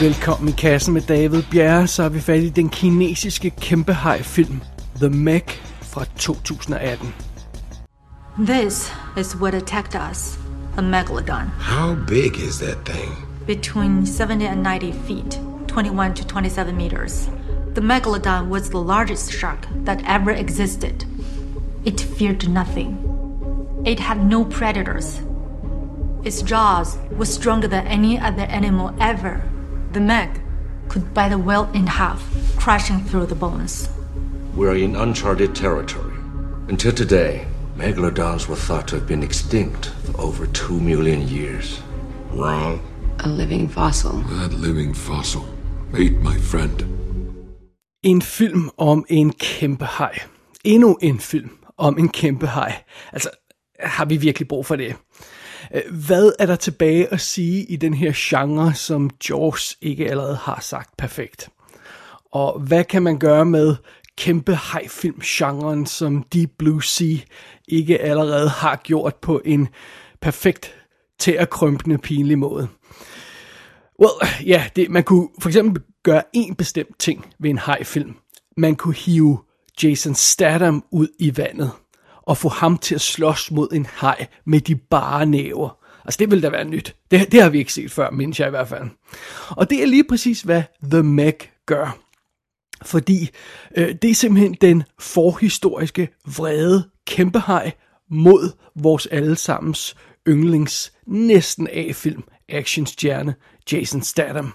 Velkommen i kassen med David Bjerre, så er vi fat i den kinesiske kæmpehaj-film The Meg fra 2018. This is what attacked us, a megalodon. How big is that thing? Between 70 and 90 feet, 21 to 27 meters. The megalodon was the largest shark that ever existed. It feared nothing. It had no predators. Its jaws were stronger than any other animal ever. The Meg could bite a whale in half, crushing through the bones. We're in uncharted territory. Until today, megalodons were thought to have been extinct for over two million years. Wrong. A living fossil. That living fossil ate my friend. En film om en kæmpe haj. Endnu en film om en kæmpe haj. Altså, har vi virkelig brug for det? Øh, hvad er der tilbage at sige i den her genre, som Jaws ikke allerede har sagt perfekt? Og hvad kan man gøre med kæmpe hajfilm-genren, som Deep Blue Sea ikke allerede har gjort på en perfekt tæerkrømpende pinlig måde? Well, ja, det, man kunne for eksempel gøre en bestemt ting ved en hajfilm. Man kunne hive Jason Statham ud i vandet og få ham til at slås mod en haj med de bare næver. Altså det ville da være nyt. Det, det har vi ikke set før, mindes jeg i hvert fald. Og det er lige præcis, hvad The Meg gør. Fordi øh, det er simpelthen den forhistoriske, vrede kæmpehaj mod vores allesammens yndlings næsten A-film actionstjerne Jason Statham.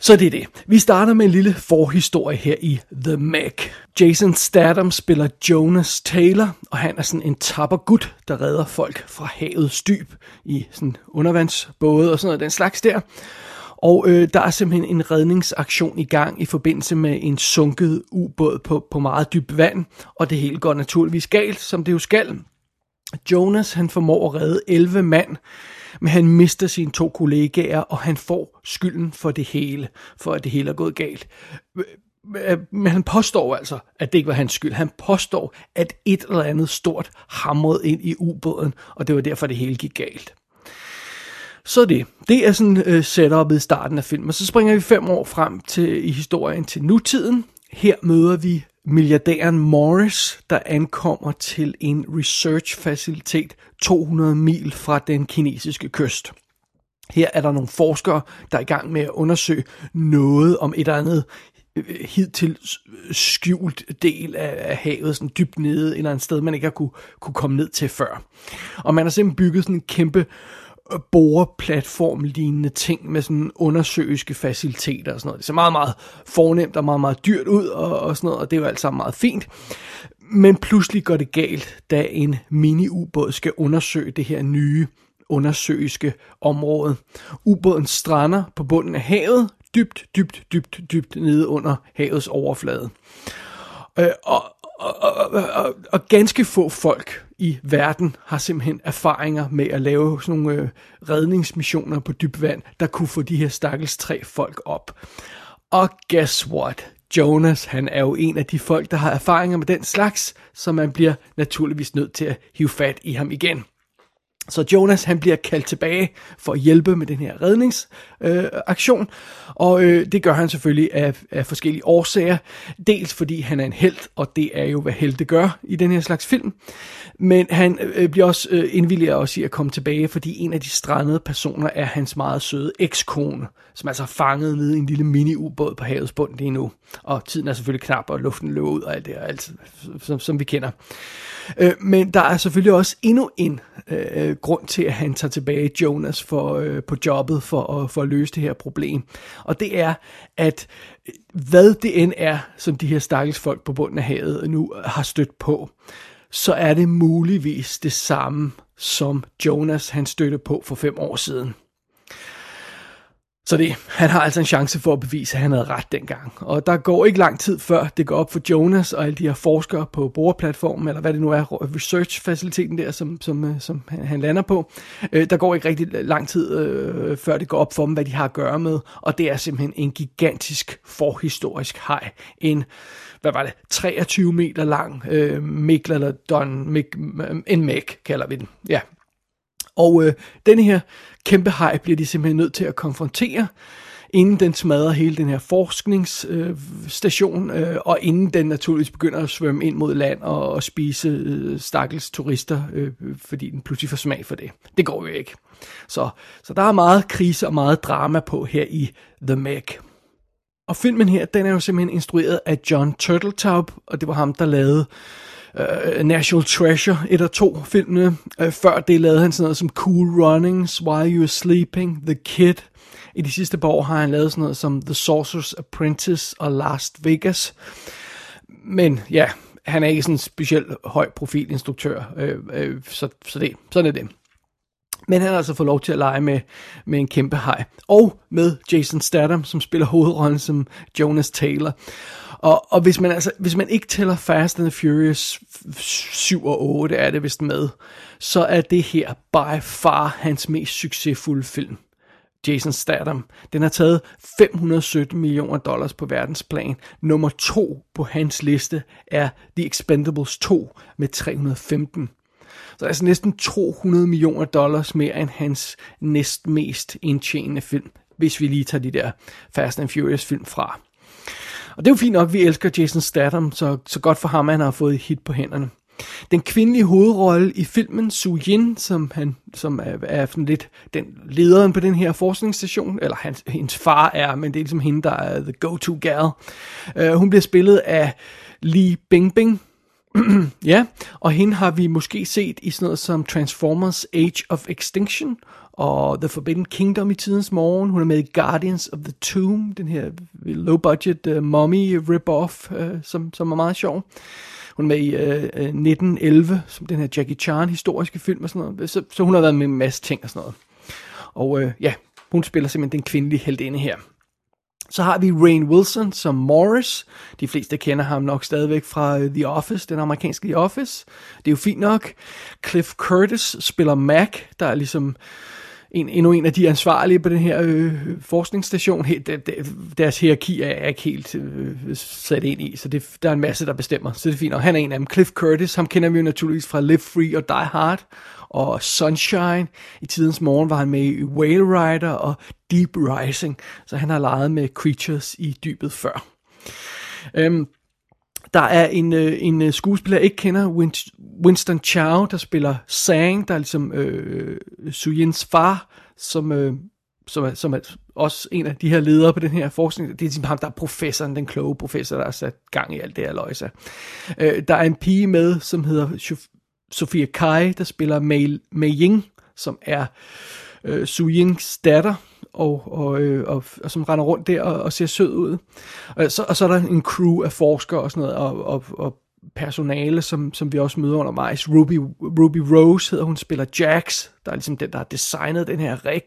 Så det er det. Vi starter med en lille forhistorie her i The Meg. Jason Statham spiller Jonas Taylor, og han er sådan en tapper gut, der redder folk fra havets dyb i sådan undervandsbåde og sådan noget den slags der. Og øh, der er simpelthen en redningsaktion i gang i forbindelse med en sunket ubåd på, på meget dybt vand, og det hele går naturligvis galt, som det jo skal. Jonas han formår at redde 11 mand, men han mister sine to kollegaer, og han får skylden for det hele, for at det hele er gået galt. Men han påstår altså, at det ikke var hans skyld. Han påstår, at et eller andet stort hamrede ind i ubåden, og det var derfor, det hele gik galt. Så det. Det er sådan øh, setup'et i starten af filmen. Og så springer vi fem år frem til i historien til nutiden. Her møder vi milliardæren Morris, der ankommer til en research-facilitet 200 mil fra den kinesiske kyst. Her er der nogle forskere, der er i gang med at undersøge noget om et eller andet øh, hidtil skjult del af havet, sådan dybt nede, et eller andet sted, man ikke har kunne, kunne komme ned til før. Og man har simpelthen bygget sådan en kæmpe boreplatform-lignende ting med sådan undersøgelske faciliteter og sådan noget. Det ser meget, meget fornemt og meget, meget dyrt ud og, og sådan noget, og det er jo alt sammen meget fint. Men pludselig går det galt, da en mini-ubåd skal undersøge det her nye undersøgelske område. Ubåden strander på bunden af havet, dybt, dybt, dybt, dybt nede under havets overflade. Øh, og, og, og, og, og ganske få folk i verden har simpelthen erfaringer med at lave sådan nogle øh, redningsmissioner på dyb vand, der kunne få de her stakkels tre folk op. Og guess what? Jonas, han er jo en af de folk, der har erfaringer med den slags, så man bliver naturligvis nødt til at hive fat i ham igen. Så Jonas han bliver kaldt tilbage for at hjælpe med den her redningsaktion, øh, og øh, det gør han selvfølgelig af, af forskellige årsager. Dels fordi han er en held, og det er jo hvad helte gør i den her slags film. Men han øh, bliver også øh, indvillig også i at komme tilbage, fordi en af de strandede personer er hans meget søde ekskone, som altså er fanget nede i en lille mini-ubåd på havets bund lige nu. Og tiden er selvfølgelig knap, og luften løber ud og alt det, og alt, som, som vi kender. Øh, men der er selvfølgelig også endnu en øh, grund til, at han tager tilbage Jonas for, øh, på jobbet for, at, for at løse det her problem. Og det er, at øh, hvad det end er, som de her stakkels folk på bunden af havet nu har stødt på, så er det muligvis det samme, som Jonas han støtte på for fem år siden. Så det, han har altså en chance for at bevise, at han havde ret dengang. Og der går ikke lang tid før det går op for Jonas og alle de her forskere på boreplatformen, eller hvad det nu er, research-faciliteten der, som, som, øh, som han lander på. Øh, der går ikke rigtig lang tid øh, før det går op for dem, hvad de har at gøre med. Og det er simpelthen en gigantisk forhistorisk haj. En, hvad var det, 23 meter lang øh, Megalodon, Meg, en Mæk kalder vi den. Ja, og øh, den her kæmpe haj bliver de simpelthen nødt til at konfrontere. inden den smadrer hele den her forskningsstation, øh, øh, og inden den naturligvis begynder at svømme ind mod land og, og spise øh, stakkels turister, øh, fordi den pludselig får smag for det. Det går jo ikke. Så, så der er meget krise og meget drama på her i The Meg. Og filmen her, den er jo simpelthen instrueret af John Turteltaub, og det var ham, der lavede uh, National Treasure, et af to filmene. Uh, før det lavede han sådan noget som Cool Runnings, While You're Sleeping, The Kid. I de sidste par år har han lavet sådan noget som The Sorcerer's Apprentice og Last Vegas. Men ja, han er ikke sådan en specielt høj profilinstruktør, øh, øh, så, så det, sådan er det. Men han har altså fået lov til at lege med, med en kæmpe hej. Og med Jason Statham, som spiller hovedrollen som Jonas Taylor. Og, og hvis, man altså, hvis man ikke tæller Fast and the Furious 7 og 8, er det vist med, så er det her by far hans mest succesfulde film. Jason Statham. Den har taget 517 millioner dollars på verdensplan. Nummer to på hans liste er The Expendables 2 med 315. Så altså næsten 200 millioner dollars mere end hans næstmest indtjenende film, hvis vi lige tager de der Fast and Furious film fra. Og det er jo fint nok, vi elsker Jason Statham, så, så godt for ham, at han har fået hit på hænderne. Den kvindelige hovedrolle i filmen, Su Yin, som, han, som er, er sådan lidt den lederen på den her forskningsstation, eller hans, hendes far er, men det er ligesom hende, der er the go-to gal. Uh, hun bliver spillet af Lee Bingbing, ja, og hende har vi måske set i sådan noget som Transformers Age of Extinction og The Forbidden Kingdom i tidens morgen. Hun er med i Guardians of the Tomb, den her low budget uh, øh, mommy rip-off, uh, som, som er meget sjov. Hun er med i øh, uh, 1911, som den her Jackie Chan historiske film og sådan noget. Så, så hun har været med en masse ting og sådan noget. Og uh, ja, hun spiller simpelthen den kvindelige heldinde her. Så har vi Rain Wilson som Morris. De fleste kender ham nok stadigvæk fra øh, The Office, den amerikanske The Office. Det er jo fint nok. Cliff Curtis spiller Mac, der er ligesom en, endnu en af de ansvarlige på den her øh, forskningsstation. Helt, de, de, deres hierarki er ikke helt øh, sat ind i, så det, der er en masse, der bestemmer. Så det er fint. Og han er en af dem. Cliff Curtis, ham kender vi jo naturligvis fra Live Free og Die Hard og Sunshine. I tidens morgen var han med i Whale Rider og Deep Rising, så han har leget med creatures i dybet før. Øhm, der er en, øh, en øh, skuespiller, jeg ikke kender, Winston Chow, der spiller Sang, der er ligesom øh, Suyens far, som, øh, som, er, som er også en af de her ledere på den her forskning. Det er ligesom ham, der er professoren, den kloge professor, der har sat gang i alt det her løjse. Øh, der er en pige med, som hedder Sofia Kai, der spiller Mei, Mei Ying, som er øh, Su Yings datter, og, og, øh, og, og som render rundt der og, og ser sød ud. Og så, og så er der en crew af forskere og sådan noget, og, og, og personale, som, som vi også møder undervejs. Ruby, Ruby Rose hedder hun, spiller Jax, der er ligesom den, der har designet den her rig.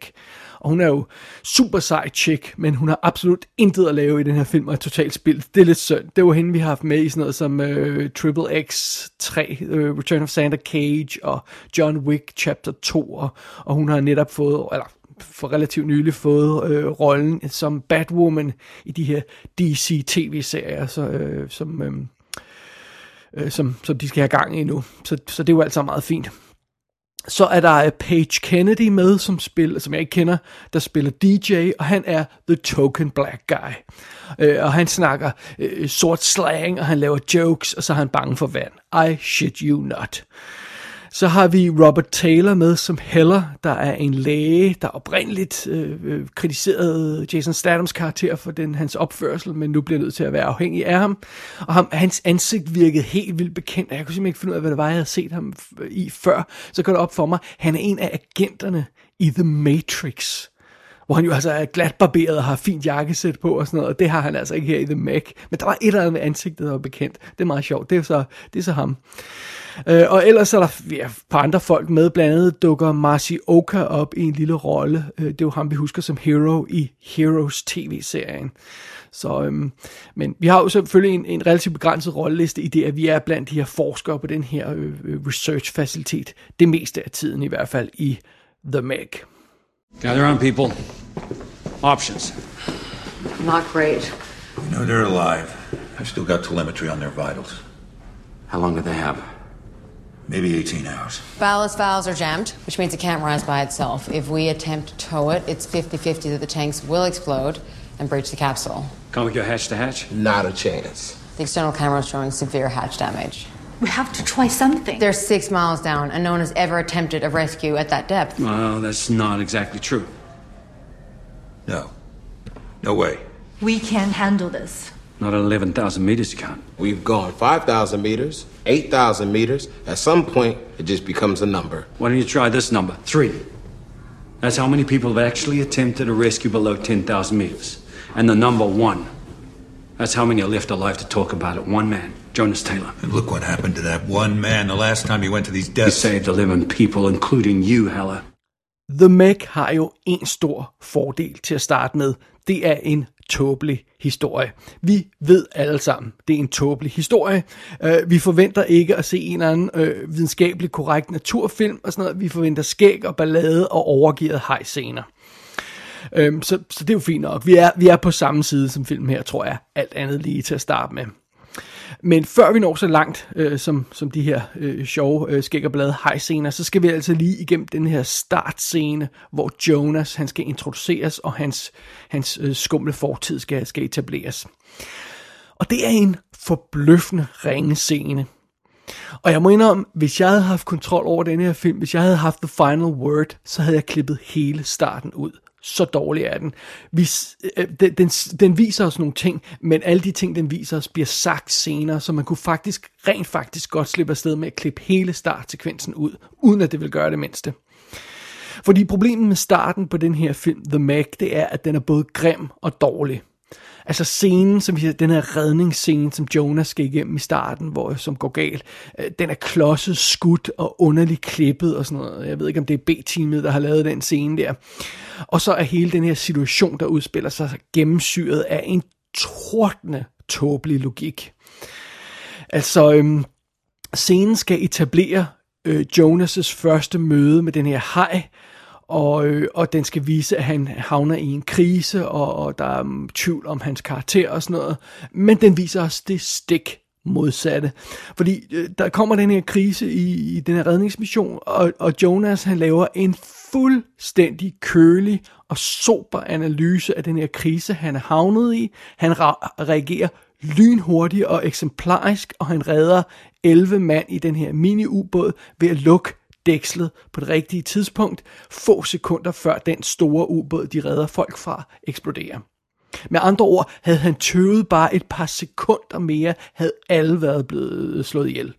Og hun er jo super sej chick, men hun har absolut intet at lave i den her film, og er totalt spil. Det er lidt synd. Det var hende, vi har haft med i sådan noget som øh, Triple X 3, øh, Return of Santa Cage og John Wick Chapter 2, og, og hun har netop fået, eller for relativt nylig fået øh, rollen som Batwoman i de her DC tv-serier, så, øh, som, øh, øh, som, som de skal have gang i nu. Så, så det er jo altså meget fint. Så er der øh, Paige Kennedy med, som, spiller, som jeg ikke kender, der spiller DJ, og han er the token black guy. Øh, og han snakker øh, sort slang, og han laver jokes, og så er han bange for vand. I shit you not. Så har vi Robert Taylor med som Heller, der er en læge, der oprindeligt øh, øh, kritiserede Jason Statham's karakter for den hans opførsel, men nu bliver nødt til at være afhængig af ham. Og ham, hans ansigt virkede helt vildt bekendt, og jeg kunne simpelthen ikke finde ud af, hvad det var, jeg havde set ham i før. Så går det op for mig, han er en af agenterne i The Matrix hvor han jo altså er glat barberet og har fint jakkesæt på og sådan noget, og det har han altså ikke her i The Mac. Men der var et eller andet med ansigtet, der var bekendt. Det er meget sjovt. Det er så, det er så ham. Øh, og ellers er der ja, et par andre folk med, blandt andet dukker Marcy Oka op i en lille rolle. Øh, det er jo ham, vi husker som Hero i Heroes tv-serien. Så, øhm, men vi har jo selvfølgelig en, en relativt begrænset rolleliste i det, at vi er blandt de her forskere på den her øh, øh research-facilitet, det meste af tiden i hvert fald i The Meg. Gather on, people. Options. Not great. We know they're alive. I've still got telemetry on their vitals. How long do they have? Maybe 18 hours. Ballast valves are jammed, which means it can't rise by itself. If we attempt to tow it, it's 50-50 that the tanks will explode and breach the capsule. Can't we go hatch to hatch? Not a chance. The external camera is showing severe hatch damage. We have to try something. They're six miles down, and no one has ever attempted a rescue at that depth. Well, that's not exactly true. No. No way. We can't handle this. Not at 11,000 meters, you can't. We've gone 5,000 meters, 8,000 meters. At some point, it just becomes a number. Why don't you try this number? Three. That's how many people have actually attempted a rescue below 10,000 meters. And the number one, that's how many are left alive to talk about it. One man, Jonas Taylor. And look what happened to that one man the last time he went to these He deaths. saved 11 people, including you, Hella. The Meg har jo en stor fordel til at starte med. Det er en tåbelig historie. Vi ved alle sammen, det er en tåbelig historie. Uh, vi forventer ikke at se en eller anden uh, videnskabelig korrekt naturfilm og sådan noget. Vi forventer skæg og ballade og overgivet hejscener. Um, så, så det er jo fint nok. Vi er, vi er på samme side som filmen her, tror jeg. Alt andet lige til at starte med. Men før vi når så langt, øh, som, som de her øh, sjove øh, skæg og blade hejscener, så skal vi altså lige igennem den her startscene, hvor Jonas han skal introduceres, og hans, hans øh, skumle fortid skal, skal etableres. Og det er en forbløffende ringe scene. Og jeg må indrømme, hvis jeg havde haft kontrol over den her film, hvis jeg havde haft the final word, så havde jeg klippet hele starten ud. Så dårlig er den. Vi, øh, den, den. Den viser os nogle ting, men alle de ting, den viser os, bliver sagt senere, så man kunne faktisk, rent faktisk godt slippe afsted med at klippe hele startsekvensen ud, uden at det vil gøre det mindste. Fordi problemet med starten på den her film, The Meg, det er, at den er både grim og dårlig. Altså scenen, som vi den her redningsscene, som Jonas skal igennem i starten, hvor, som går galt, øh, den er klodset, skudt og underligt klippet og sådan noget. Jeg ved ikke, om det er B-teamet, der har lavet den scene der. Og så er hele den her situation, der udspiller sig gennemsyret af en tordende tåbelig logik. Altså, øhm, scenen skal etablere øh, Jonas' første møde med den her hej, og, øh, og den skal vise, at han havner i en krise, og, og der er um, tvivl om hans karakter og sådan noget. Men den viser os det stik modsatte. Fordi øh, der kommer den her krise i, i den her redningsmission, og, og Jonas han laver en fuldstændig kølig og sober analyse af den her krise, han er havnet i. Han reagerer lynhurtigt og eksemplarisk, og han redder 11 mand i den her mini-ubåd ved at lukke dækslet på det rigtige tidspunkt, få sekunder før den store ubåd, de redder folk fra, eksploderer. Med andre ord, havde han tøvet bare et par sekunder mere, havde alle været blevet slået ihjel.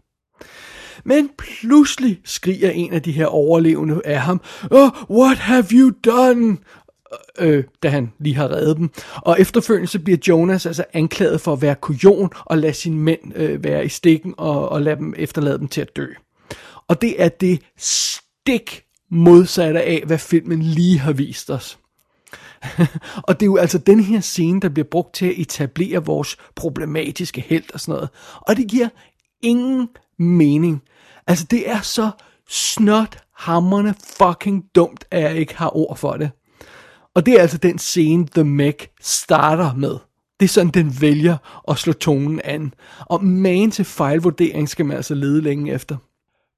Men pludselig skriger en af de her overlevende af ham, oh, what have you done? øh, da han lige har reddet dem. Og efterfølgende så bliver Jonas altså anklaget for at være kujon og lade sine mænd øh, være i stikken og, og lade dem efterlade dem til at dø. Og det er det stik modsatte af, hvad filmen lige har vist os. og det er jo altså den her scene, der bliver brugt til at etablere vores problematiske held og sådan noget. Og det giver ingen mening. Altså det er så snot hammerne fucking dumt, at jeg ikke har ord for det. Og det er altså den scene, The Meg starter med. Det er sådan, den vælger at slå tonen an. Og man til fejlvurdering skal man altså lede længe efter.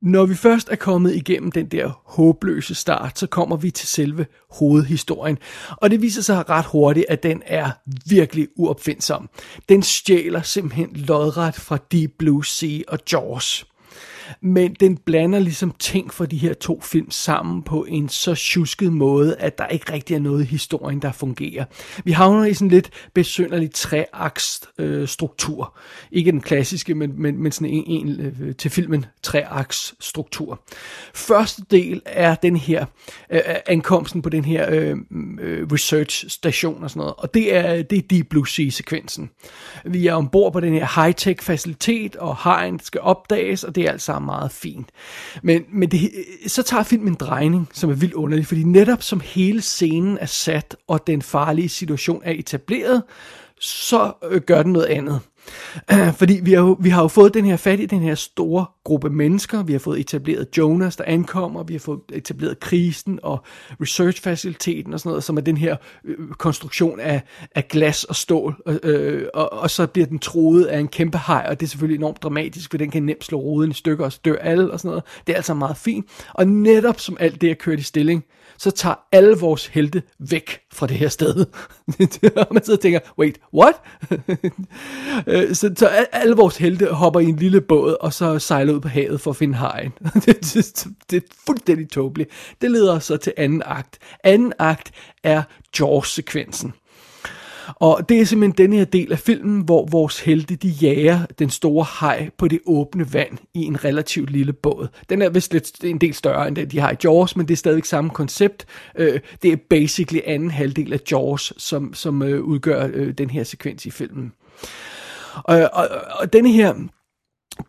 Når vi først er kommet igennem den der håbløse start, så kommer vi til selve hovedhistorien. Og det viser sig ret hurtigt, at den er virkelig uopfindsom. Den stjæler simpelthen lodret fra Deep Blue Sea og Jaws. Men den blander ligesom ting fra de her to film sammen på en så tjusket måde, at der ikke rigtig er noget i historien, der fungerer. Vi havner i sådan lidt besynderlig treaks øh, struktur. Ikke den klassiske, men, men, men sådan en, en øh, til filmen treaks struktur. Første del er den her øh, øh ankomsten på den her øh, mm, øh, research station og sådan noget. Og det er, det er Deep Blue Sea-sekvensen. Vi er ombord på den her high-tech facilitet, og hajen skal opdages, og det er alt sammen meget fint. Men, men det, så tager filmen en drejning, som er vildt underlig, fordi netop som hele scenen er sat, og den farlige situation er etableret, så øh, gør den noget andet. Fordi vi har, jo, vi har jo fået den her fat i den her store gruppe mennesker. Vi har fået etableret Jonas, der ankommer. Vi har fået etableret krisen og research-faciliteten og sådan noget, som er den her øh, konstruktion af, af glas og stål. Øh, øh og, og så bliver den troet af en kæmpe hej, og det er selvfølgelig enormt dramatisk, for den kan nemt slå ruden i stykker og dør alle og sådan noget. Det er altså meget fint. Og netop som alt det er kørt i stilling, så tager alle vores helte væk fra det her sted. og man sidder og tænker, wait, what? Øh, så, så alle vores helte hopper i en lille båd, og så sejler ud på havet for at finde hajen. det, det, det er fuldstændig tåbeligt. Det leder os så til anden akt. Anden akt er Jaws-sekvensen. Og det er simpelthen den her del af filmen, hvor vores helte, de jager den store haj på det åbne vand i en relativt lille båd. Den er vist lidt en del større end den, de har i Jaws, men det er stadigvæk samme koncept. Øh, det er basically anden halvdel af Jaws, som, som øh, udgør øh, den her sekvens i filmen. Og, og, og denne her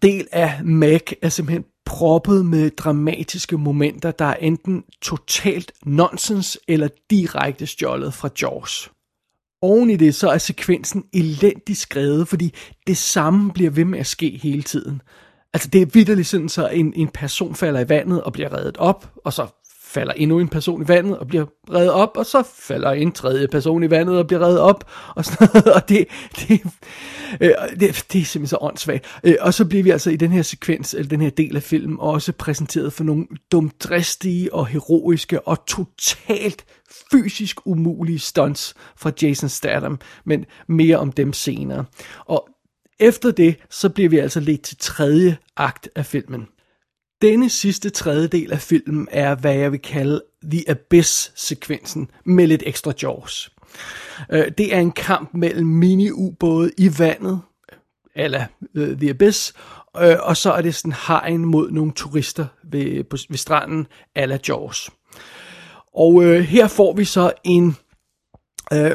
del af Mac er simpelthen proppet med dramatiske momenter, der er enten totalt nonsens eller direkte stjålet fra Jaws. Oven i det, så er sekvensen elendigt skrevet, fordi det samme bliver ved med at ske hele tiden. Altså det er vidderligt sådan, så en, en person falder i vandet og bliver reddet op, og så falder endnu en person i vandet og bliver reddet op, og så falder en tredje person i vandet og bliver reddet op, og sådan noget, og det, det, øh, det, det er simpelthen så åndssvagt. Øh, og så bliver vi altså i den her sekvens, eller den her del af filmen, også præsenteret for nogle dumdristige og heroiske og totalt fysisk umulige stunts fra Jason Statham, men mere om dem senere. Og efter det, så bliver vi altså lidt til tredje akt af filmen. Denne sidste tredjedel af filmen er, hvad jeg vil kalde The Abyss-sekvensen med lidt ekstra jaws. Øh, det er en kamp mellem mini-ubåde i vandet, eller øh, The Abyss, øh, og så er det sådan hegn mod nogle turister ved, på, ved stranden, eller Jaws. Og øh, her får vi så en øh,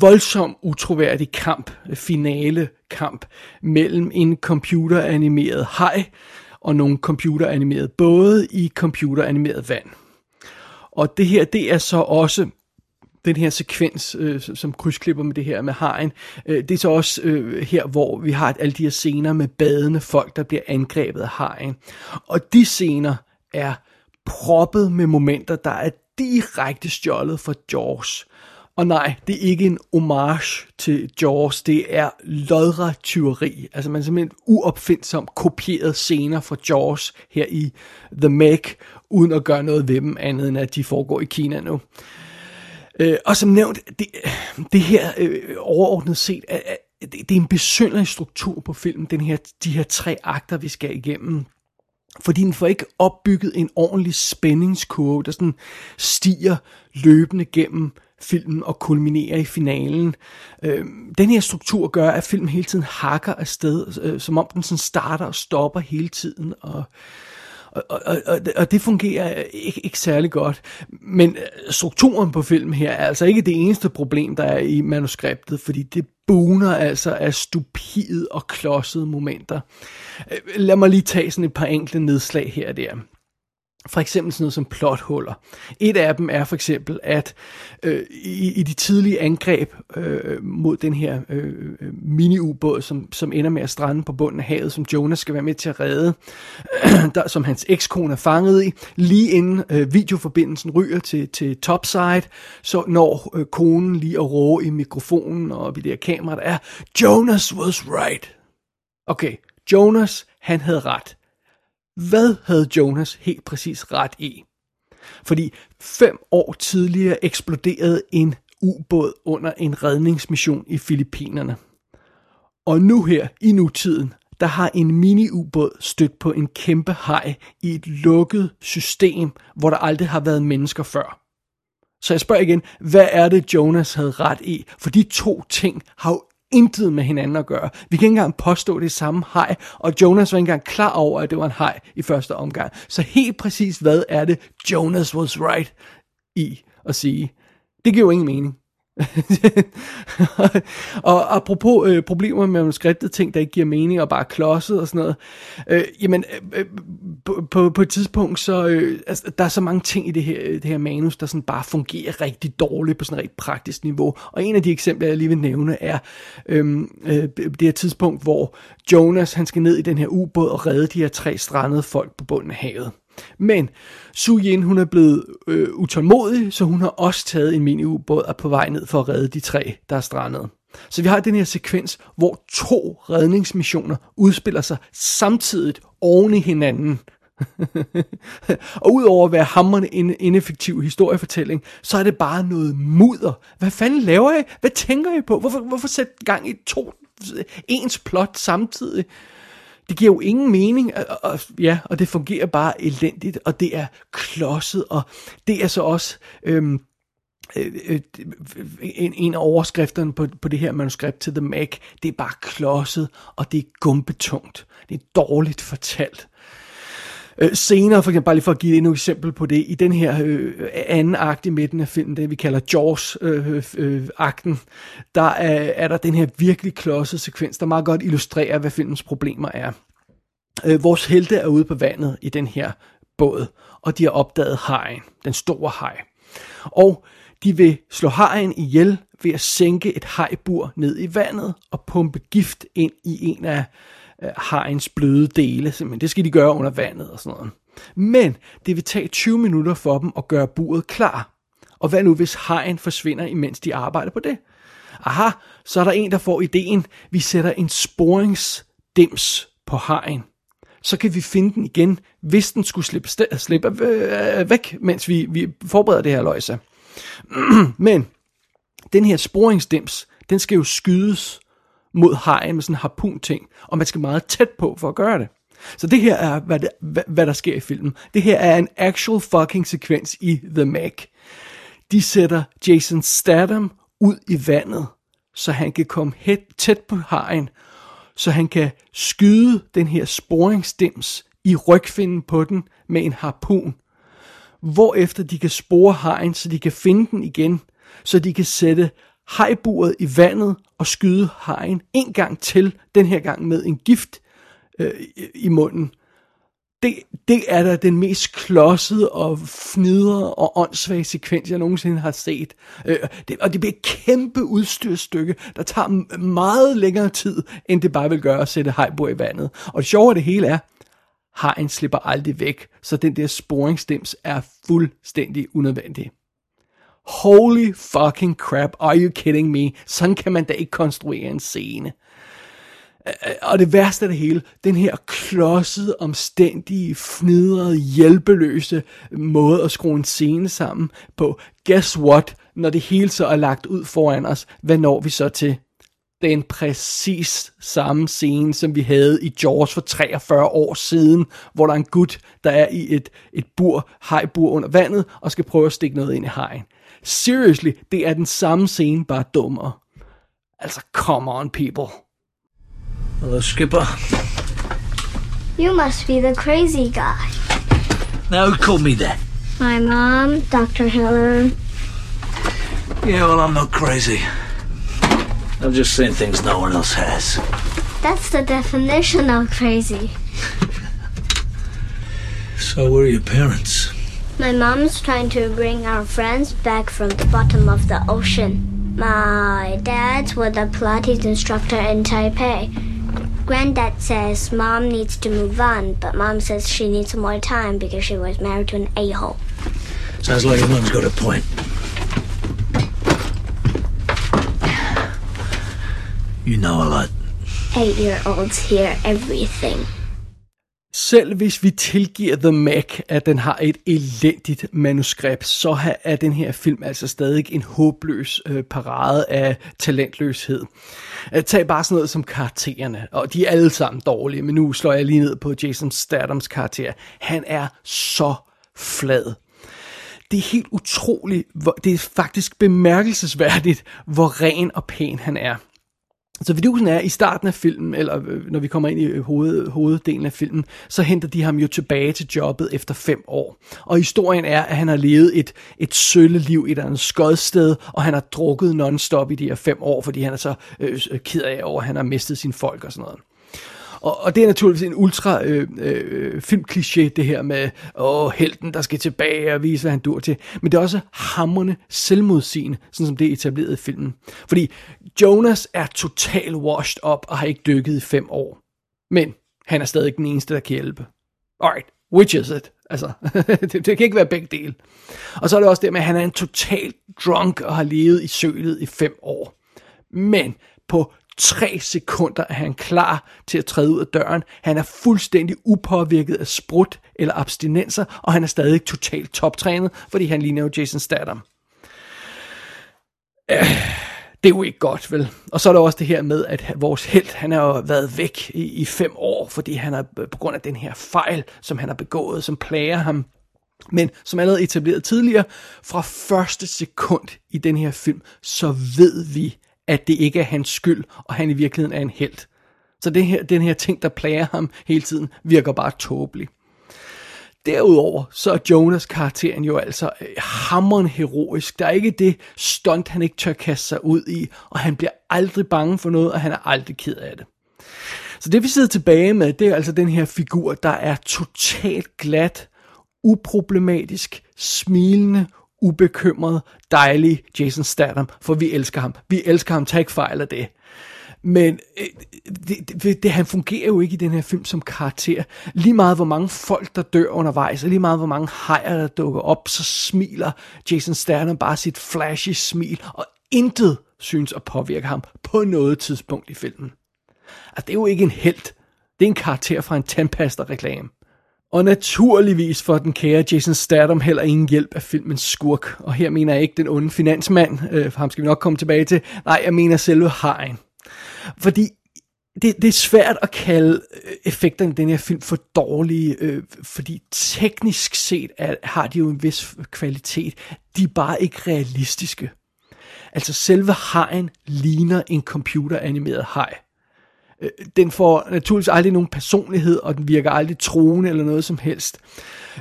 voldsom, utroværdig kamp, finale kamp, mellem en computeranimeret haj og nogle computeranimerede både i computeranimeret vand. Og det her, det er så også den her sekvens, øh, som krydsklipper med det her med hajen, øh, det er så også øh, her, hvor vi har alle de her scener med badende folk, der bliver angrebet af hajen. Og de scener er proppet med momenter, der er direkte stjålet fra Jaws. Og nej, det er ikke en homage til Jaws, det er lodret tyveri. Altså man simpelthen uopfindsomt kopieret scener fra Jaws her i The Meg, uden at gøre noget ved dem, andet end at de foregår i Kina nu. Øh, og som nævnt, det, det her øh, overordnet set, er, det, det er en besynderlig struktur på filmen, den her, de her tre akter, vi skal igennem fordi den får ikke opbygget en ordentlig spændingskurve, der sådan stiger løbende gennem filmen og kulminerer i finalen. Øh, den her struktur gør, at filmen hele tiden hakker afsted, øh, som om den sådan starter og stopper hele tiden, og og, og, og, og det fungerer ikke, ikke særlig godt. Men øh, strukturen på filmen her er altså ikke det eneste problem, der er i manuskriptet, fordi det buner altså af stupide og klodsede momenter. Øh, lad mig lige tage sådan et par enkle nedslag her og der. For eksempel sådan noget som plothuller. Et af dem er for eksempel, at øh, i, i de tidlige angreb øh, mod den her øh, mini-ubåd, som, som ender med at strande på bunden af havet, som Jonas skal være med til at redde, der, som hans ekskone er fanget i, lige inden øh, videoforbindelsen ryger til, til topside, så når øh, konen lige at råge i mikrofonen og i det her kamera, der er, Jonas was right. Okay, Jonas, han havde ret. Hvad havde Jonas helt præcis ret i? Fordi fem år tidligere eksploderede en ubåd under en redningsmission i Filippinerne. Og nu her, i nutiden, der har en mini-ubåd stødt på en kæmpe haj i et lukket system, hvor der aldrig har været mennesker før. Så jeg spørger igen, hvad er det Jonas havde ret i? For de to ting har jo intet med hinanden at gøre. Vi kan ikke engang påstå det samme hej, og Jonas var ikke engang klar over, at det var en hej i første omgang. Så helt præcis, hvad er det Jonas was right i at sige? Det giver jo ingen mening og apropos øh, problemer med manuskriptet, ting der ikke giver mening og bare klodset og sådan noget, øh, jamen øh, på, på, på et tidspunkt, så øh, altså, der er så mange ting i det her, det her manus, der sådan bare fungerer rigtig dårligt på sådan et rigtig praktisk niveau. Og en af de eksempler, jeg lige vil nævne, er øh, øh, det her tidspunkt, hvor Jonas han skal ned i den her ubåd og redde de her tre strandede folk på bunden af havet. Men Su Yin, hun er blevet øh, utålmodig, så hun har også taget en mini-ubåd og er på vej ned for at redde de tre, der er strandet. Så vi har den her sekvens, hvor to redningsmissioner udspiller sig samtidigt oven i hinanden. og udover at være hammerende ineffektiv historiefortælling, så er det bare noget mudder. Hvad fanden laver I? Hvad tænker I på? Hvorfor, hvorfor sætte gang i to ens plot samtidig? Det giver jo ingen mening, og, og, ja, og det fungerer bare elendigt, og det er klodset, og det er så også øhm, øh, øh, en, en af overskrifterne på, på det her manuskript til The Mac, det er bare klodset, og det er gumbetungt. Det er dårligt fortalt. Øh, senere, for eksempel, bare lige for at give endnu et eksempel på det, i den her øh, anden akt i midten af filmen, det vi kalder Jaws-akten, øh, øh, øh der er, er der den her virkelig klodsede sekvens, der meget godt illustrerer, hvad filmens problemer er. Øh, vores helte er ude på vandet i den her båd, og de har opdaget hajen, den store haj. Og de vil slå hajen ihjel ved at sænke et hajbur ned i vandet og pumpe gift ind i en af øh, hajens bløde dele. men Det skal de gøre under vandet og sådan noget. Men det vil tage 20 minutter for dem at gøre buret klar. Og hvad nu, hvis hajen forsvinder, imens de arbejder på det? Aha, så er der en, der får ideen. Vi sætter en sporingsdims på hajen. Så kan vi finde den igen, hvis den skulle slippe, slippe øh, øh, væk, mens vi, vi forbereder det her løjse. Men den her sporingsdims, den skal jo skydes mod hajen med sådan en harpun-ting, og man skal meget tæt på for at gøre det. Så det her er, hvad, det, hvad, hvad der sker i filmen. Det her er en actual fucking sekvens i The Meg. De sætter Jason Statham ud i vandet, så han kan komme helt tæt på hajen, så han kan skyde den her sporingsdims i rygfinden på den med en harpun. Hvorefter de kan spore hajen, så de kan finde den igen, så de kan sætte hajburet i vandet og skyde hajen en gang til, den her gang med en gift øh, i munden. Det, det er da den mest klodsede og fnidre og åndssvage sekvens, jeg nogensinde har set. Øh, det, og det bliver et kæmpe udstyrsstykke, der tager meget længere tid, end det bare vil gøre at sætte hajbur i vandet. Og det sjove af det hele er, hajen slipper aldrig væk, så den der sporingsdims er fuldstændig unødvendig. Holy fucking crap, are you kidding me? Sådan kan man da ikke konstruere en scene. Og det værste af det hele, den her klodsede, omstændige, fnidrede, hjælpeløse måde at skrue en scene sammen på. Guess what? Når det hele så er lagt ud foran os, hvad når vi så til? den præcis samme scene, som vi havde i Jaws for 43 år siden, hvor der er en gut, der er i et, et bur, hajbur under vandet, og skal prøve at stikke noget ind i hajen. Seriously, det er den samme scene, bare dummere. Altså, come on, people. Hello, Skipper. You must be the crazy guy. Now, who called me that? My mom, Dr. Hiller. Yeah, well, I'm not crazy. I'm just saying things no one else has. That's the definition of crazy. so, were your parents? My mom's trying to bring our friends back from the bottom of the ocean. My dad's with a Pilates instructor in Taipei. Granddad says mom needs to move on, but mom says she needs more time because she was married to an a-hole. Sounds like your mom's got a point. You know a lot. Eight-year-olds hear everything. Selv hvis vi tilgiver The Mac, at den har et elendigt manuskript, så er den her film altså stadig en håbløs øh, parade af talentløshed. Øh, tag bare sådan noget som karaktererne, og de er alle sammen dårlige, men nu slår jeg lige ned på Jason Stathams karakter. Han er så flad. Det er helt utroligt, hvor, det er faktisk bemærkelsesværdigt, hvor ren og pæn han er. Så vidusen er, i starten af filmen, eller øh, når vi kommer ind i øh, hoved, hoveddelen af filmen, så henter de ham jo tilbage til jobbet efter fem år. Og historien er, at han har levet et, et sølle liv i et andet skodsted, og han har drukket non-stop i de her fem år, fordi han er så øh, øh, ked af over, at han har mistet sine folk og sådan noget. Og, og det er naturligvis en ultra øh, øh, filmkliché, det her med, åh, helten, der skal tilbage og vise, hvad han dur til. Men det er også hammerne selvmodsigende, sådan som det er etableret i filmen. Fordi Jonas er total washed up og har ikke dykket i fem år. Men han er stadig den eneste, der kan hjælpe. Alright, which is it? Altså, det, det kan ikke være begge dele. Og så er det også det med, at han er en total drunk og har levet i sølet i fem år. Men på tre sekunder er han klar til at træde ud af døren. Han er fuldstændig upåvirket af sprut eller abstinenser, og han er stadig totalt toptrænet, fordi han ligner jo Jason Statham. Det er jo ikke godt, vel? Og så er der også det her med, at vores held, han har jo været væk i, i fem år, fordi han er øh, på grund af den her fejl, som han har begået, som plager ham. Men som allerede etableret tidligere, fra første sekund i den her film, så ved vi, at det ikke er hans skyld, og han i virkeligheden er en held. Så det her, den her ting, der plager ham hele tiden, virker bare tåbelig. Derudover så er Jonas karakteren jo altså øh, hammeren heroisk. Der er ikke det stunt, han ikke tør kaste sig ud i, og han bliver aldrig bange for noget, og han er aldrig ked af det. Så det vi sidder tilbage med, det er altså den her figur, der er totalt glat, uproblematisk, smilende, ubekymret, dejlig Jason Statham, for vi elsker ham. Vi elsker ham, tag ikke fejl af det. Men øh, det, det, det, han fungerer jo ikke i den her film som karakter. Lige meget hvor mange folk, der dør undervejs, og lige meget hvor mange hajer, der dukker op, så smiler Jason Statham bare sit flashy smil, og intet synes at påvirke ham på noget tidspunkt i filmen. Altså, det er jo ikke en held. Det er en karakter fra en tandpasta-reklame. Og naturligvis får den kære Jason Statham heller ingen hjælp af filmens skurk. Og her mener jeg ikke den onde finansmand, øh, for ham skal vi nok komme tilbage til. Nej, jeg mener selve hajen. Fordi det, det er svært at kalde øh, effekterne i den her film for dårlige, øh, fordi teknisk set er, har de jo en vis kvalitet. De er bare ikke realistiske. Altså selve hajen ligner en computeranimeret haj. Øh, den får naturligvis aldrig nogen personlighed, og den virker aldrig troende eller noget som helst.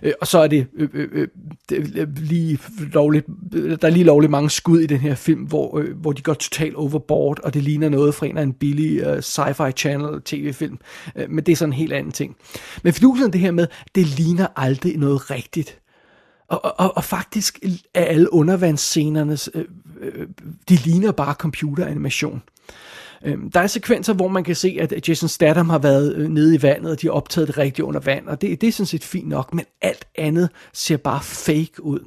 Øh, og så er det, øh, øh, øh det lige lovligt, der er lige lovligt mange skud i den her film, hvor, øh, hvor de går totalt overboard, og det ligner noget fra en af en billig øh, sci-fi channel tv-film. Øh, men det er sådan en helt anden ting. Men fidusen det her med, det ligner aldrig noget rigtigt. Og, og, og faktisk er alle undervandsscenerne, øh, øh, de ligner bare computeranimation. Øhm, der er sekvenser, hvor man kan se, at Jason Statham har været øh, nede i vandet, og de har optaget det rigtigt under vand, og det, det er sådan set fint nok, men alt andet ser bare fake ud.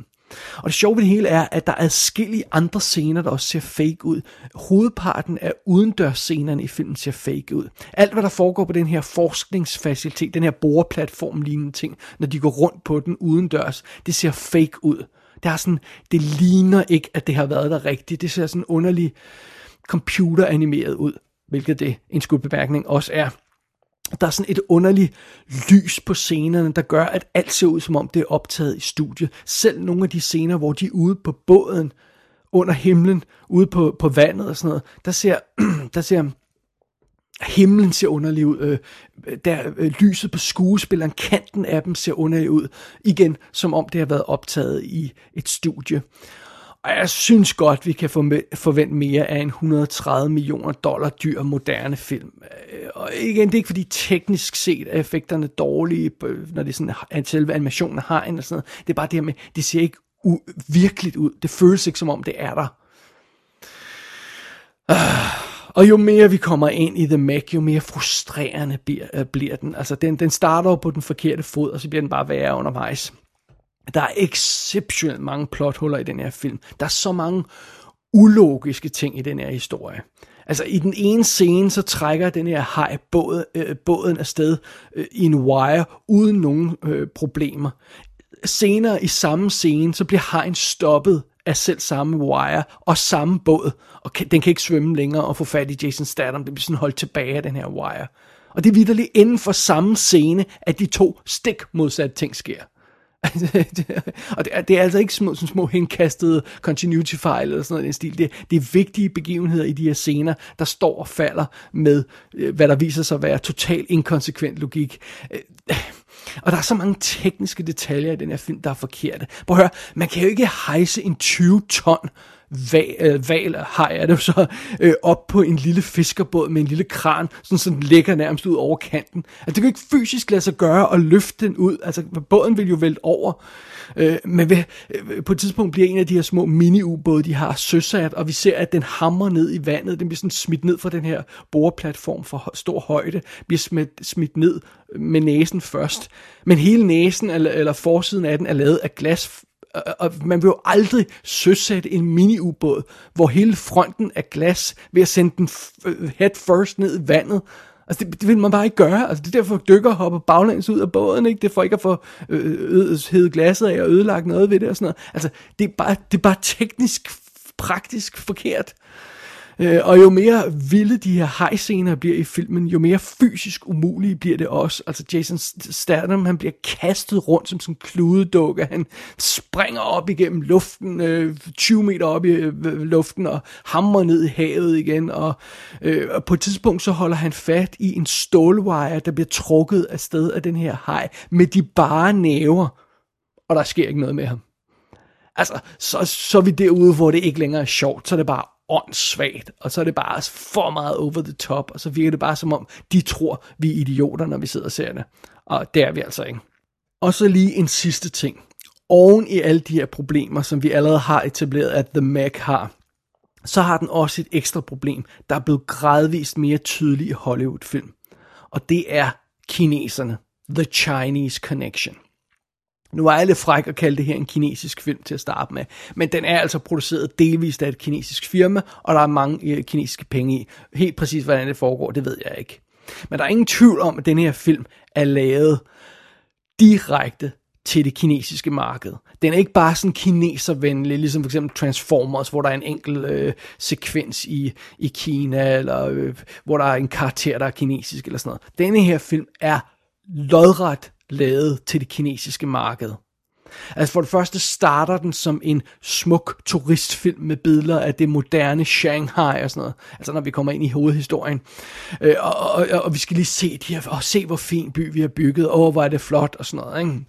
Og det sjove ved det hele er, at der er adskillige andre scener, der også ser fake ud. Hovedparten af udendørsscenerne i filmen ser fake ud. Alt, hvad der foregår på den her forskningsfacilitet, den her boreplatform lignende ting, når de går rundt på den udendørs, det ser fake ud. Det, er sådan, det ligner ikke, at det har været der rigtigt. Det ser sådan underligt computeranimeret ud, hvilket det en skudbemærkning også er. Der er sådan et underligt lys på scenerne, der gør, at alt ser ud, som om det er optaget i studie. Selv nogle af de scener, hvor de er ude på båden, under himlen, ude på, på vandet og sådan noget, der ser, der ser himlen ser underlig ud, øh, der øh, lyset på skuespilleren, kanten af dem ser underlig ud, igen som om det har været optaget i et studie. Og jeg synes godt, vi kan forvente mere af en 130 millioner dollar dyr moderne film. Øh, og igen, det er ikke fordi teknisk set er effekterne dårlige, når det er sådan, at selve animationen har en og sådan noget. Det er bare det her med, det ser ikke u- virkeligt ud. Det føles ikke som om det er der. Øh, og jo mere vi kommer ind i The Mac, jo mere frustrerende bliver, øh, bliver den. Altså, den, den starter jo på den forkerte fod, og så bliver den bare værre undervejs. Der er exceptionelt mange plothuller i den her film. Der er så mange ulogiske ting i den her historie. Altså i den ene scene, så trækker den her hej båd, øh, båden afsted øh, i en wire, uden nogen øh, problemer. Senere i samme scene, så bliver hajen stoppet af selv samme wire og samme båd, og kan, den kan ikke svømme længere og få fat i Jason Statham. Det bliver sådan holdt tilbage af den her wire. Og det er vidderligt inden for samme scene, at de to stik modsatte ting sker. og det er, det er altså ikke små, sådan små henkastede continuity fejl eller sådan noget i den stil. Det, det er vigtige begivenheder i de her scener, der står og falder med, øh, hvad der viser sig at være total inkonsekvent logik. Øh, og der er så mange tekniske detaljer i den her film, der er forkerte. Prøv at høre, man kan jo ikke hejse en 20 ton val, øh, val hej er det så, øh, op på en lille fiskerbåd med en lille kran, sådan så den ligger nærmest ud over kanten. Altså det kan jo ikke fysisk lade sig gøre at løfte den ud, altså båden vil jo vælte over. Øh, men ved, øh, på et tidspunkt bliver en af de her små mini-ubåde, de har søsat, og vi ser, at den hammer ned i vandet, den bliver sådan smidt ned fra den her boreplatform for stor højde, bliver smidt, smidt ned med næsen først. Men hele næsen, eller, eller forsiden af den, er lavet af glas og man vil jo aldrig søsætte en mini-ubåd, hvor hele fronten er glas, ved at sende den øh, head first ned i vandet. Altså, det, det vil man bare ikke gøre. Altså, det er derfor, dykker hopper baglæns ud af båden, ikke? Det er for ikke at få øh, øh, øh glasset af og ødelagt noget ved det og sådan noget. Altså, det er bare, det er bare teknisk, praktisk forkert. Øh, Øh, og jo mere vilde de her hejscener bliver i filmen, jo mere fysisk umulige bliver det også. Altså Jason Statham, han bliver kastet rundt som sådan en kludedukke. Han springer op igennem luften, øh, 20 meter op i øh, luften og hammer ned i havet igen. Og, øh, og på et tidspunkt så holder han fat i en stålwire, der bliver trukket af sted af den her hej med de bare næver. Og der sker ikke noget med ham. Altså, så, så er vi derude, hvor det ikke længere er sjovt, så er det bare åndssvagt, og så er det bare for meget over the top, og så virker det bare som om, de tror, vi er idioter, når vi sidder og ser det. Og det er vi altså ikke. Og så lige en sidste ting. Oven i alle de her problemer, som vi allerede har etableret, at The Mac har, så har den også et ekstra problem, der er blevet gradvist mere tydeligt i Hollywood-film. Og det er kineserne. The Chinese Connection. Nu er jeg lidt fræk at kalde det her en kinesisk film til at starte med, men den er altså produceret delvist af et kinesisk firma, og der er mange øh, kinesiske penge i. Helt præcis, hvordan det foregår, det ved jeg ikke. Men der er ingen tvivl om, at den her film er lavet direkte til det kinesiske marked. Den er ikke bare sådan kineservenlig, ligesom for eksempel Transformers, hvor der er en enkelt øh, sekvens i, i Kina, eller øh, hvor der er en karakter, der er kinesisk, eller sådan noget. Denne her film er lodret lavet til det kinesiske marked. Altså for det første starter den som en smuk turistfilm med billeder af det moderne Shanghai og sådan noget. Altså når vi kommer ind i hovedhistorien. Øh, og, og, og, vi skal lige se de her, og se hvor fin by vi har bygget, og hvor er det flot og sådan noget. Ikke?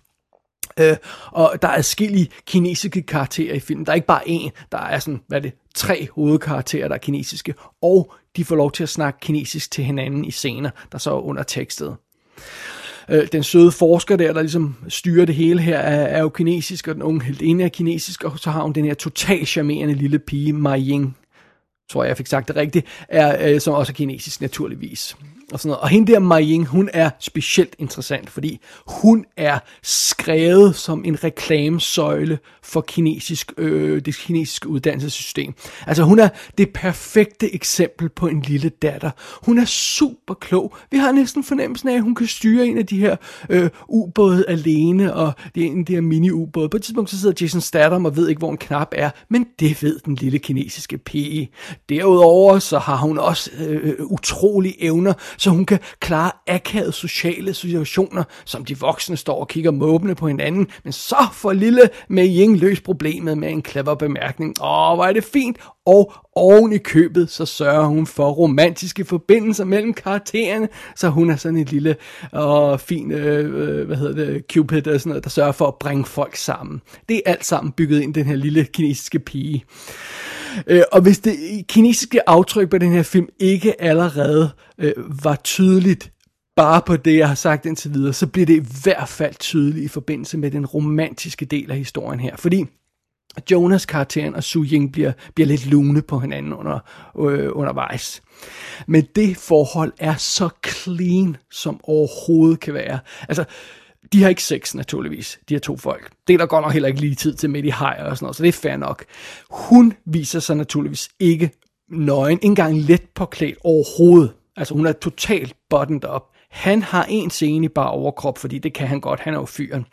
Øh, og der er forskellige kinesiske karakterer i filmen. Der er ikke bare én, der er sådan, hvad er det, tre hovedkarakterer, der er kinesiske. Og de får lov til at snakke kinesisk til hinanden i scener, der så er under tekstet øh, den søde forsker der, der ligesom styrer det hele her, er, er jo kinesisk, og den unge helt ene er kinesisk, og så har hun den her totalt charmerende lille pige, Mai Ying, tror jeg, jeg fik sagt det rigtigt, er, øh, som også er kinesisk naturligvis og sådan noget. Og hende der Mai Ying, hun er specielt interessant, fordi hun er skrevet som en reklamesøjle for kinesisk, øh, det kinesiske uddannelsessystem. Altså hun er det perfekte eksempel på en lille datter. Hun er super klog. Vi har næsten fornemmelsen af, at hun kan styre en af de her øh, ubåde alene, og det er en af de her mini-ubåde. På et tidspunkt så sidder Jason Statham og ved ikke, hvor en knap er, men det ved den lille kinesiske pige. Derudover så har hun også øh, øh utrolige evner, så hun kan klare akavede sociale situationer, som de voksne står og kigger måbende på hinanden, men så får lille Mei Ying løst problemet med en clever bemærkning. Åh, hvor er det fint, og oven i købet, så sørger hun for romantiske forbindelser mellem karaktererne, så hun er sådan et lille og fin, øh, øh hvad hedder det, cupid og sådan noget, der sørger for at bringe folk sammen. Det er alt sammen bygget ind den her lille kinesiske pige. Øh, og hvis det kinesiske aftryk på den her film ikke allerede øh, var tydeligt, bare på det, jeg har sagt indtil videre, så bliver det i hvert fald tydeligt i forbindelse med den romantiske del af historien her. Fordi Jonas karakteren og Su Ying bliver, bliver lidt lune på hinanden under, øh, undervejs. Men det forhold er så clean, som overhovedet kan være. Altså, de har ikke sex, naturligvis, de her to folk. Det er der godt nok heller ikke lige tid til midt i hejer og sådan noget, så det er fair nok. Hun viser sig naturligvis ikke nøgen, ikke engang let påklædt overhovedet. Altså hun er totalt buttoned up. Han har en scene i bare overkrop, fordi det kan han godt, han er jo fyren.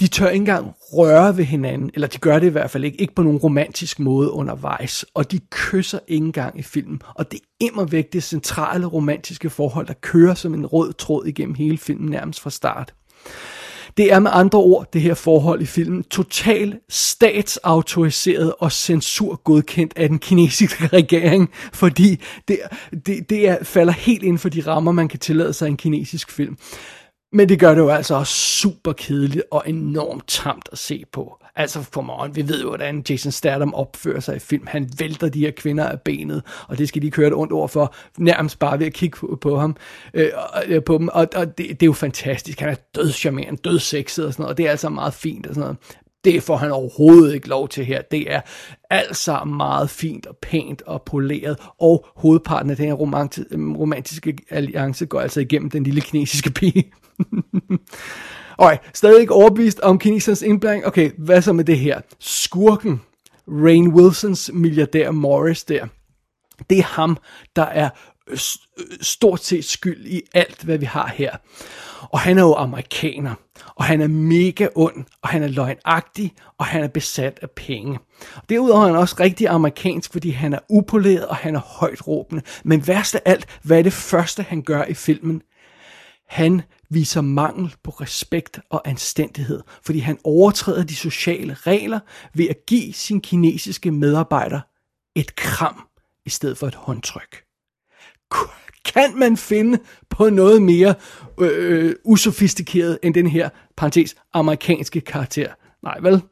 De tør ikke engang røre ved hinanden, eller de gør det i hvert fald ikke, ikke på nogen romantisk måde undervejs, og de kysser ikke engang i filmen. Og det er væk det centrale romantiske forhold, der kører som en rød tråd igennem hele filmen nærmest fra start. Det er med andre ord, det her forhold i filmen, totalt statsautoriseret og censurgodkendt af den kinesiske regering, fordi det, det, det er, falder helt inden for de rammer, man kan tillade sig i en kinesisk film. Men det gør det jo altså også super kedeligt og enormt tamt at se på. Altså, for on, vi ved jo, hvordan Jason Statham opfører sig i film. Han vælter de her kvinder af benet, og det skal de køre et ondt ord for, nærmest bare ved at kigge på, på ham, øh, øh på dem. Og, og det, det, er jo fantastisk. Han er dødscharmerende, dødsexet og sådan noget, og det er altså meget fint og sådan noget. Det får han overhovedet ikke lov til her. Det er alt sammen meget fint og pænt og poleret, og hovedparten af den her romantiske alliance går altså igennem den lille kinesiske pige. Okay, stadig ikke overbevist om kinesernes indblanding. Okay, hvad så med det her? Skurken, Rain Wilsons milliardær Morris der, det er ham, der er stort set skyld i alt, hvad vi har her. Og han er jo amerikaner, og han er mega ond, og han er løgnagtig, og han er besat af penge. Derudover er han også rigtig amerikansk, fordi han er upoleret, og han er højt råbende. Men værst af alt, hvad er det første, han gør i filmen? Han viser mangel på respekt og anstændighed, fordi han overtræder de sociale regler ved at give sin kinesiske medarbejder et kram i stedet for et håndtryk. Kan man finde på noget mere øh, øh, usofistikeret end den her, parentes, amerikanske karakter? Nej, vel?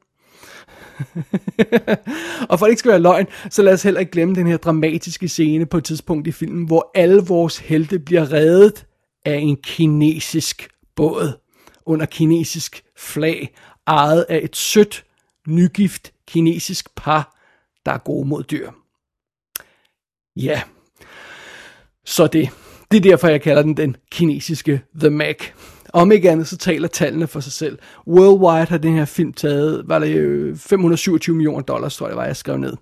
og for det ikke skal være løgn, så lad os heller ikke glemme den her dramatiske scene på et tidspunkt i filmen, hvor alle vores helte bliver reddet af en kinesisk båd under kinesisk flag, ejet af et sødt, nygift kinesisk par, der er gode mod dyr. Ja, så det. Det er derfor, jeg kalder den den kinesiske The Mac. Om ikke andet, så taler tallene for sig selv. Worldwide har den her film taget, var det øh, 527 millioner dollars, tror jeg, var jeg skrev ned.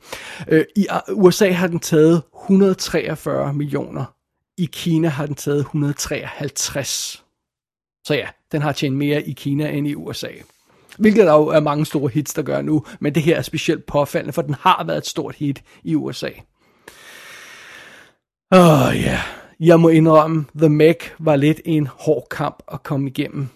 Øh, I ah, USA har den taget 143 millioner. I Kina har den taget 153. Så ja, den har tjent mere i Kina end i USA. Hvilket der jo er mange store hits, der gør nu, men det her er specielt påfaldende, for den har været et stort hit i USA. Åh oh, ja, yeah. jeg må indrømme, The Meg var lidt en hård kamp at komme igennem.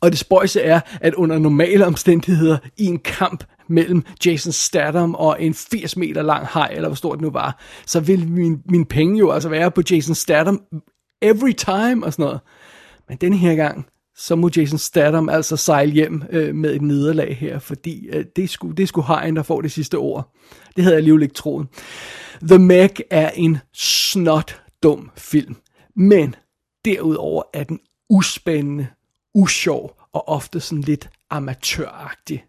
Og det spøjse er, at under normale omstændigheder i en kamp mellem Jason Statham og en 80 meter lang hej, eller hvor stort det nu var, så vil min, min penge jo altså være på Jason Statham every time og sådan noget. Men denne her gang, så må Jason Statham altså sejle hjem øh, med et nederlag her, fordi øh, det, skulle, det skulle Hajen, der får det sidste ord. Det havde jeg alligevel ikke troet. The Meg er en snot dum film, men derudover er den uspændende, usjov og ofte sådan lidt amatøragtig.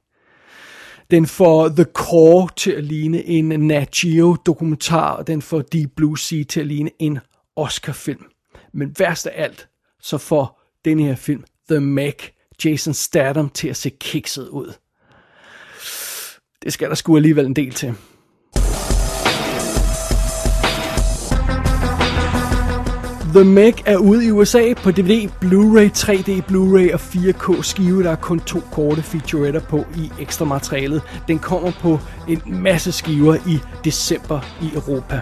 Den får The Core til at ligne en Nat Geo dokumentar, og den får Deep Blue Sea til at ligne en Oscar-film. Men værst af alt, så får den her film, The Mac Jason Statham til at se kikset ud. Det skal der sgu alligevel en del til. The Meg er ude i USA på DVD, Blu-ray, 3D Blu-ray og 4K skive. Der er kun to korte featuretter på i ekstra materialet. Den kommer på en masse skiver i december i Europa.